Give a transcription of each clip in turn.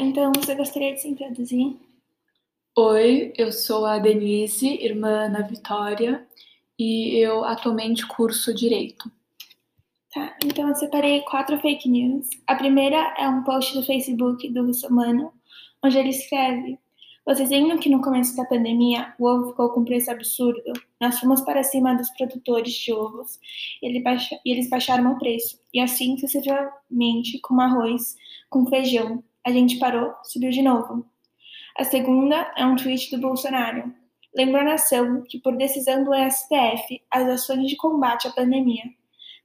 então você gostaria de se introduzir? Oi, eu sou a Denise, irmã da Vitória, e eu atualmente curso Direito. Tá, então eu separei quatro fake news. A primeira é um post do Facebook do Russomano, onde ele escreve: Vocês lembram que no começo da pandemia o ovo ficou com preço absurdo? Nós fomos para cima dos produtores de ovos e eles baixaram o preço. E assim sucessivamente com arroz, com feijão. A gente parou, subiu de novo. A segunda é um tweet do Bolsonaro. Lembra a nação que, por decisão do STF, as ações de combate à pandemia,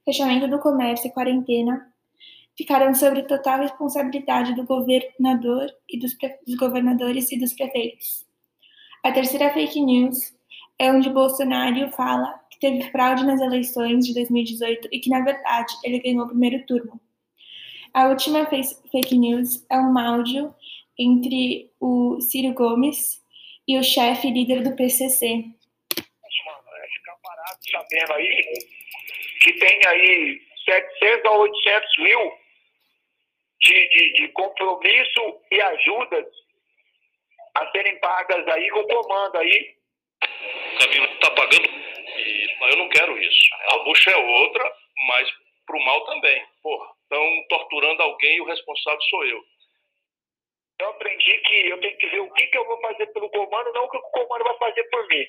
fechamento do comércio e quarentena, ficaram sob total responsabilidade do governador e dos, dos governadores e dos prefeitos. A terceira fake news é onde Bolsonaro fala que teve fraude nas eleições de 2018 e que, na verdade, ele ganhou o primeiro turno. A última fake news é um áudio entre o Ciro Gomes e o chefe líder do PCC. É ficar parado sabendo aí que tem aí 700 a 800 mil de, de, de compromisso e ajudas a serem pagas aí com o comando aí. O Camilo está pagando e eu não quero isso. A bucha é outra, mas pro mal também. Porra, estão torturando alguém e o responsável sou eu. Eu aprendi que eu tenho que ver o que, que eu vou fazer pelo comando, não o que o comando vai fazer por mim.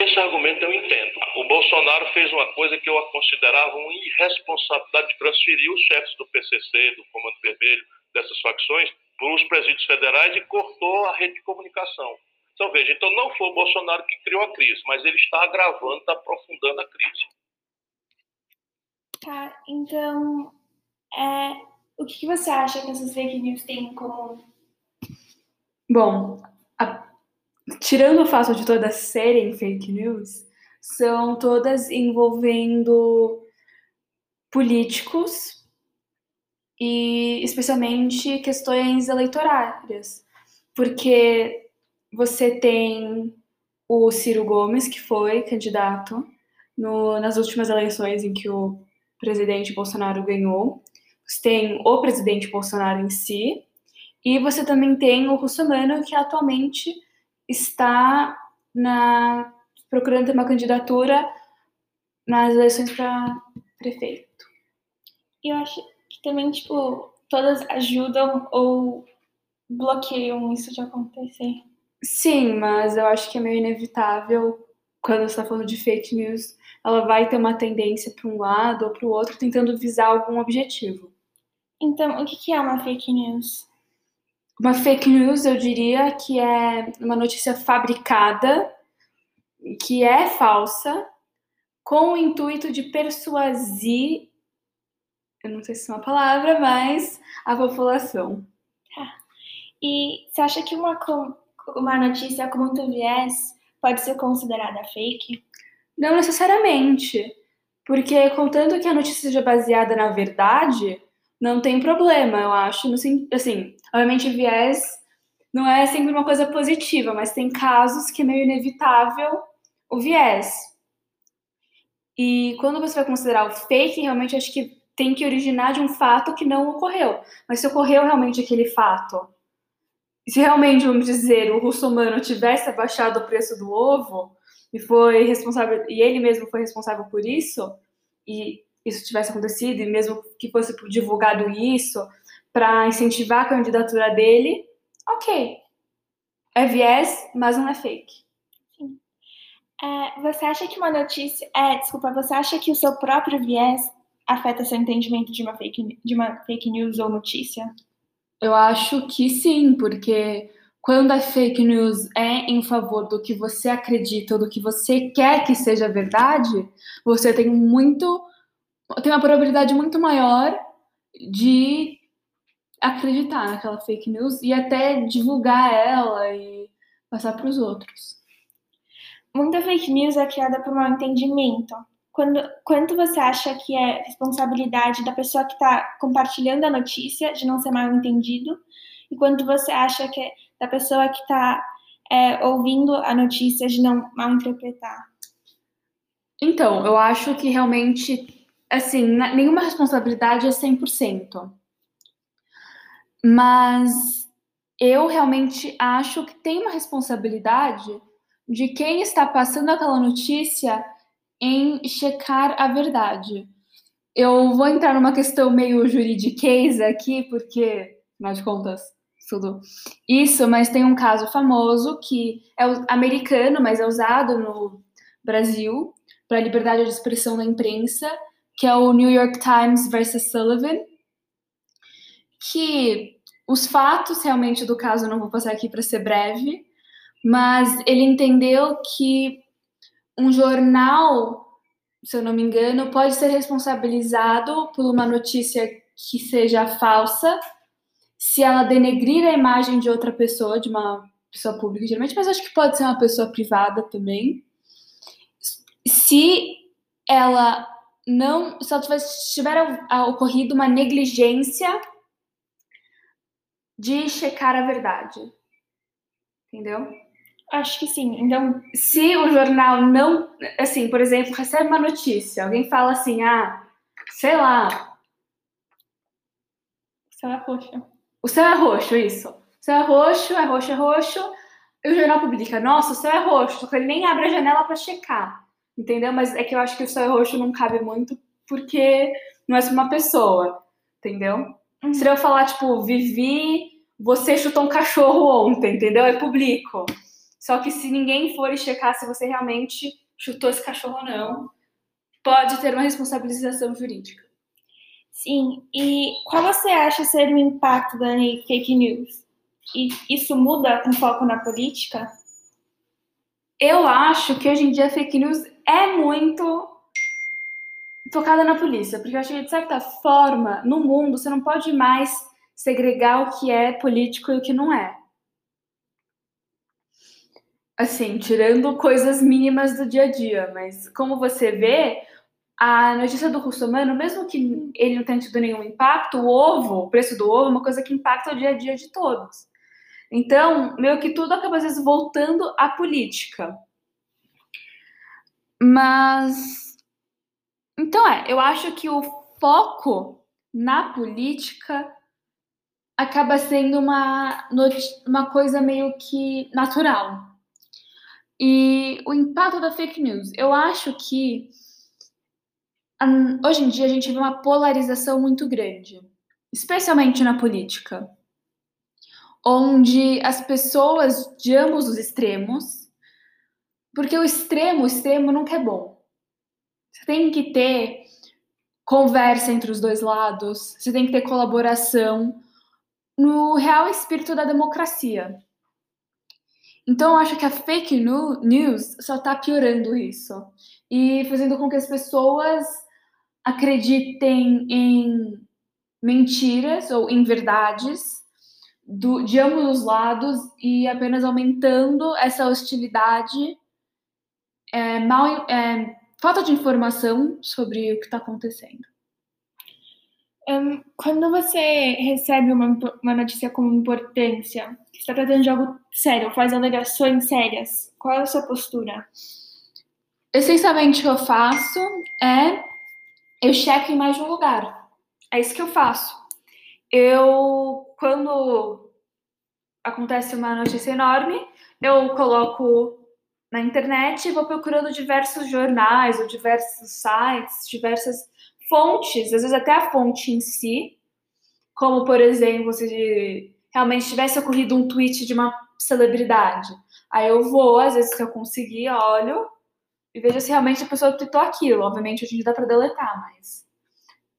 Esse argumento eu entendo. O Bolsonaro fez uma coisa que eu considerava uma irresponsabilidade de transferir os chefes do PCC, do Comando Vermelho, dessas facções, para os presídios federais e cortou a rede de comunicação. Então, veja, então não foi o Bolsonaro que criou a crise, mas ele está agravando, está aprofundando a crise. Tá, então, é, o que, você acha que essas fake news têm em comum? Bom, a, tirando o fato de todas serem fake news, são todas envolvendo políticos e especialmente questões eleitorárias, porque você tem o Ciro Gomes, que foi candidato no, nas últimas eleições em que o presidente Bolsonaro ganhou, você tem o presidente Bolsonaro em si, e você também tem o Russomano, que atualmente está na, procurando ter uma candidatura nas eleições para prefeito. Eu acho que também, tipo, todas ajudam ou bloqueiam isso de acontecer. Sim, mas eu acho que é meio inevitável quando você está falando de fake news, ela vai ter uma tendência para um lado ou para o outro, tentando visar algum objetivo. Então, o que é uma fake news? Uma fake news, eu diria que é uma notícia fabricada, que é falsa, com o intuito de persuadir, eu não sei se é uma palavra, mas a população. Tá. E você acha que uma, uma notícia com muito viés pode ser considerada fake? Não necessariamente. Porque, contanto que a notícia seja baseada na verdade, não tem problema, eu acho. Assim, obviamente, viés não é sempre uma coisa positiva, mas tem casos que é meio inevitável o viés. E quando você vai considerar o fake, realmente acho que tem que originar de um fato que não ocorreu. Mas se ocorreu realmente aquele fato, se realmente, vamos dizer, o russomano tivesse abaixado o preço do ovo e foi responsável, e ele mesmo foi responsável por isso, e isso tivesse acontecido, e mesmo que fosse divulgado isso para incentivar a candidatura dele, ok. É viés, mas não é fake. É, você acha que uma notícia. É, desculpa, você acha que o seu próprio viés afeta seu entendimento de uma fake, de uma fake news ou notícia? Eu acho que sim, porque quando a fake news é em favor do que você acredita ou do que você quer que seja verdade, você tem muito tem uma probabilidade muito maior de acreditar naquela fake news e até divulgar ela e passar para os outros. Muita fake news é criada por mau entendimento. Quando, quanto você acha que é responsabilidade da pessoa que está compartilhando a notícia de não ser mal entendido? E quanto você acha que é da pessoa que está é, ouvindo a notícia de não mal interpretar? Então, eu acho que realmente assim, nenhuma responsabilidade é 100%. Mas eu realmente acho que tem uma responsabilidade de quem está passando aquela notícia em checar a verdade. Eu vou entrar numa questão meio juridiqueza aqui, porque, afinal de contas, tudo isso, mas tem um caso famoso que é americano, mas é usado no Brasil para a liberdade de expressão da imprensa, que é o New York Times versus Sullivan, que os fatos realmente do caso não vou passar aqui para ser breve, mas ele entendeu que um jornal, se eu não me engano, pode ser responsabilizado por uma notícia que seja falsa se ela denegrir a imagem de outra pessoa, de uma pessoa pública geralmente, mas acho que pode ser uma pessoa privada também. Se ela não, se ela tivesse, tiver ocorrido uma negligência de checar a verdade. Entendeu? Acho que sim. Então, se o jornal não, assim, por exemplo, recebe uma notícia, alguém fala assim, ah, sei lá, sei lá, roxa. O céu é roxo, isso. O céu é roxo, é roxo, é roxo. E o jornal publica, nossa, o céu é roxo, só que ele nem abre a janela para checar. Entendeu? Mas é que eu acho que o céu é roxo não cabe muito porque não é uma pessoa. Entendeu? Uhum. Se eu falar, tipo, Vivi, você chutou um cachorro ontem, entendeu? É público. Só que se ninguém for e checar se você realmente chutou esse cachorro ou não, pode ter uma responsabilização jurídica. Sim, e qual você acha ser o impacto da fake news? E isso muda com foco na política? Eu acho que hoje em dia a fake news é muito focada na polícia, porque eu acho que de certa forma, no mundo, você não pode mais segregar o que é político e o que não é. Assim, tirando coisas mínimas do dia a dia, mas como você vê, a notícia do russomano, mesmo que ele não tenha tido nenhum impacto, o ovo, o preço do ovo é uma coisa que impacta o dia a dia de todos. Então, meio que tudo acaba às vezes voltando à política. Mas. Então é, eu acho que o foco na política acaba sendo uma, uma coisa meio que natural. E o impacto da fake news. Eu acho que hoje em dia a gente vê uma polarização muito grande, especialmente na política, onde as pessoas de ambos os extremos, porque o extremo, o extremo nunca é bom. Você tem que ter conversa entre os dois lados, você tem que ter colaboração no real espírito da democracia. Então, eu acho que a fake news só está piorando isso e fazendo com que as pessoas acreditem em mentiras ou em verdades do, de ambos os lados e apenas aumentando essa hostilidade, é, mal, é, falta de informação sobre o que está acontecendo. Um, quando você recebe uma, uma notícia com importância, está tratando de algo sério, faz alegações sérias, qual é a sua postura? Essencialmente, o que eu faço é eu checo em mais de um lugar. É isso que eu faço. Eu, quando acontece uma notícia enorme, eu coloco na internet e vou procurando diversos jornais ou diversos sites, diversas fontes, às vezes até a fonte em si, como por exemplo, se realmente tivesse ocorrido um tweet de uma celebridade. Aí eu vou, às vezes se eu conseguir, olho e veja se realmente a pessoa tweetou aquilo. Obviamente, em dia dá para deletar, mas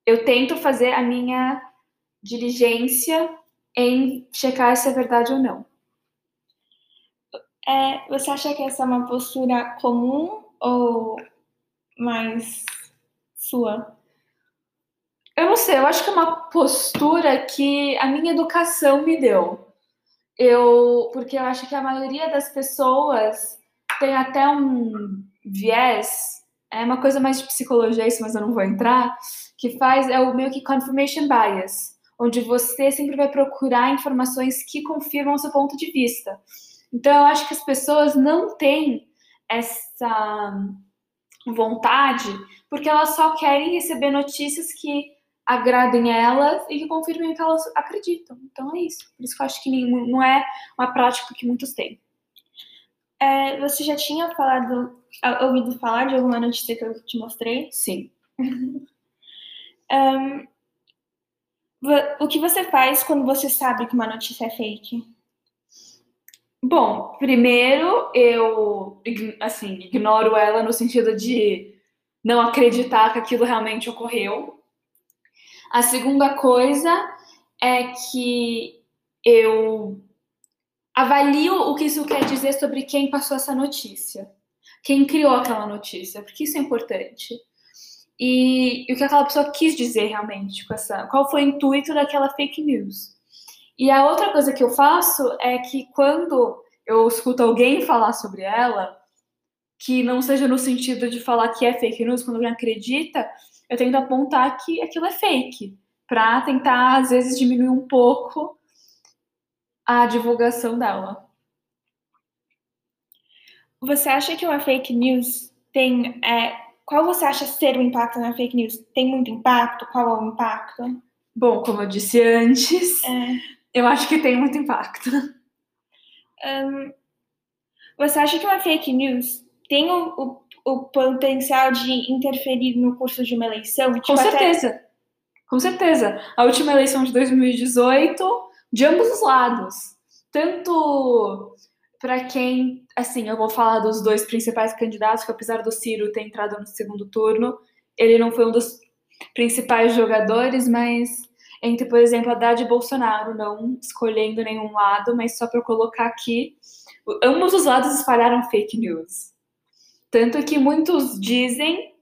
eu tento fazer a minha diligência em checar se é verdade ou não. É, você acha que essa é uma postura comum ou mais sua? Eu não sei, eu acho que é uma postura que a minha educação me deu. Eu, porque eu acho que a maioria das pessoas tem até um viés, é uma coisa mais de psicologia isso, mas eu não vou entrar, que faz é o meio que confirmation bias, onde você sempre vai procurar informações que confirmam o seu ponto de vista. Então eu acho que as pessoas não têm essa vontade porque elas só querem receber notícias que agradem elas e que confirmem o que elas acreditam. Então é isso. Por isso que eu acho que nenhum, não é uma prática que muitos têm. É, você já tinha falado, ouvido falar de alguma notícia que eu te mostrei? Sim. um, o que você faz quando você sabe que uma notícia é fake? Bom, primeiro eu assim, ignoro ela no sentido de não acreditar que aquilo realmente ocorreu. A segunda coisa é que eu avalio o que isso quer dizer sobre quem passou essa notícia, quem criou aquela notícia, porque isso é importante. E, e o que aquela pessoa quis dizer realmente com essa, qual foi o intuito daquela fake news. E a outra coisa que eu faço é que quando eu escuto alguém falar sobre ela, que não seja no sentido de falar que é fake news, quando alguém acredita, eu tento apontar que aquilo é fake, para tentar, às vezes, diminuir um pouco a divulgação dela. Você acha que uma fake news tem. É, qual você acha ser o impacto na fake news? Tem muito impacto? Qual é o impacto? Bom, como eu disse antes, é. eu acho que tem muito impacto. Um, você acha que uma fake news tem o, o, o, potencial de interferir no curso de uma eleição? Tipo, Com certeza. Até... Com certeza. A última eleição de 2018, de ambos os lados. Tanto para quem, assim, eu vou falar dos dois principais candidatos, que apesar do Ciro ter entrado no segundo turno, ele não foi um dos principais jogadores, mas entre, por exemplo, Haddad e Bolsonaro, não escolhendo nenhum lado, mas só para colocar aqui, ambos os lados espalharam fake news. Tanto que muitos dizem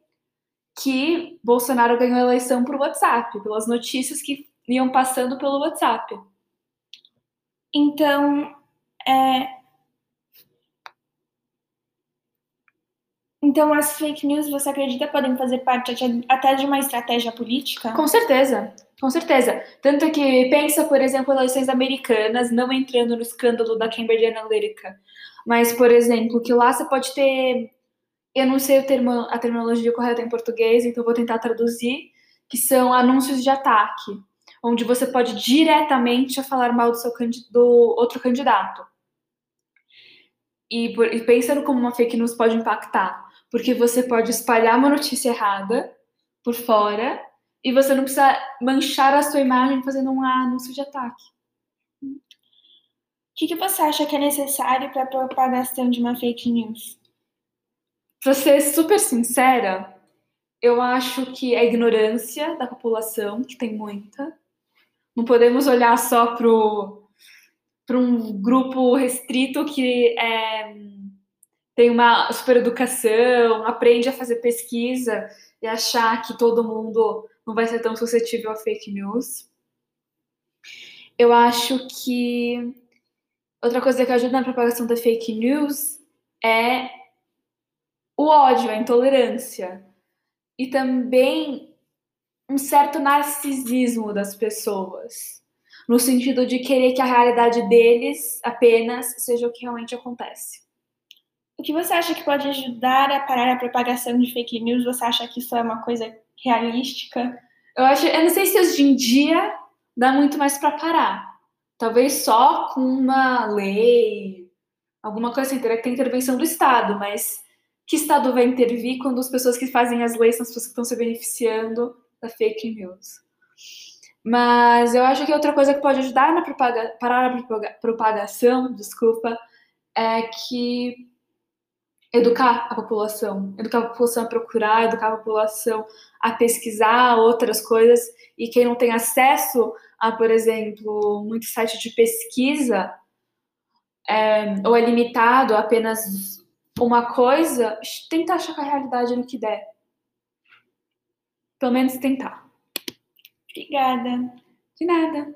que Bolsonaro ganhou a eleição por WhatsApp, pelas notícias que iam passando pelo WhatsApp. Então, é... Então, as fake news, você acredita, podem fazer parte até de uma estratégia política? Com certeza. Com certeza. Tanto que pensa, por exemplo, eleições americanas, não entrando no escândalo da Cambridge Analytica, mas, por exemplo, que lá você pode ter, eu não sei termo, a terminologia correta em português, então vou tentar traduzir, que são anúncios de ataque, onde você pode diretamente falar mal do seu do outro candidato. E, e pensando como uma fake news pode impactar, porque você pode espalhar uma notícia errada por fora e você não precisa manchar a sua imagem fazendo um anúncio de ataque. O que, que você acha que é necessário para a propagação de uma fake news? Para ser super sincera, eu acho que a ignorância da população, que tem muita. Não podemos olhar só para um grupo restrito que é, tem uma super educação, aprende a fazer pesquisa e achar que todo mundo não vai ser tão suscetível a fake news. Eu acho que outra coisa que ajuda na propagação da fake news é o ódio, a intolerância e também um certo narcisismo das pessoas, no sentido de querer que a realidade deles apenas seja o que realmente acontece. O que você acha que pode ajudar a parar a propagação de fake news? Você acha que isso é uma coisa realística? Eu acho, eu não sei se hoje em dia dá muito mais para parar. Talvez só com uma lei, alguma coisa assim, teria que ter intervenção do Estado, mas que Estado vai intervir quando as pessoas que fazem as leis são as pessoas que estão se beneficiando da fake news? Mas eu acho que outra coisa que pode ajudar na propaga, parar a propagação, desculpa, é que educar a população, educar a população a procurar, educar a população a pesquisar outras coisas e quem não tem acesso a, por exemplo, muito site de pesquisa é, ou é limitado a apenas uma coisa, tenta achar a realidade no que der. Pelo menos tentar. Obrigada. De nada.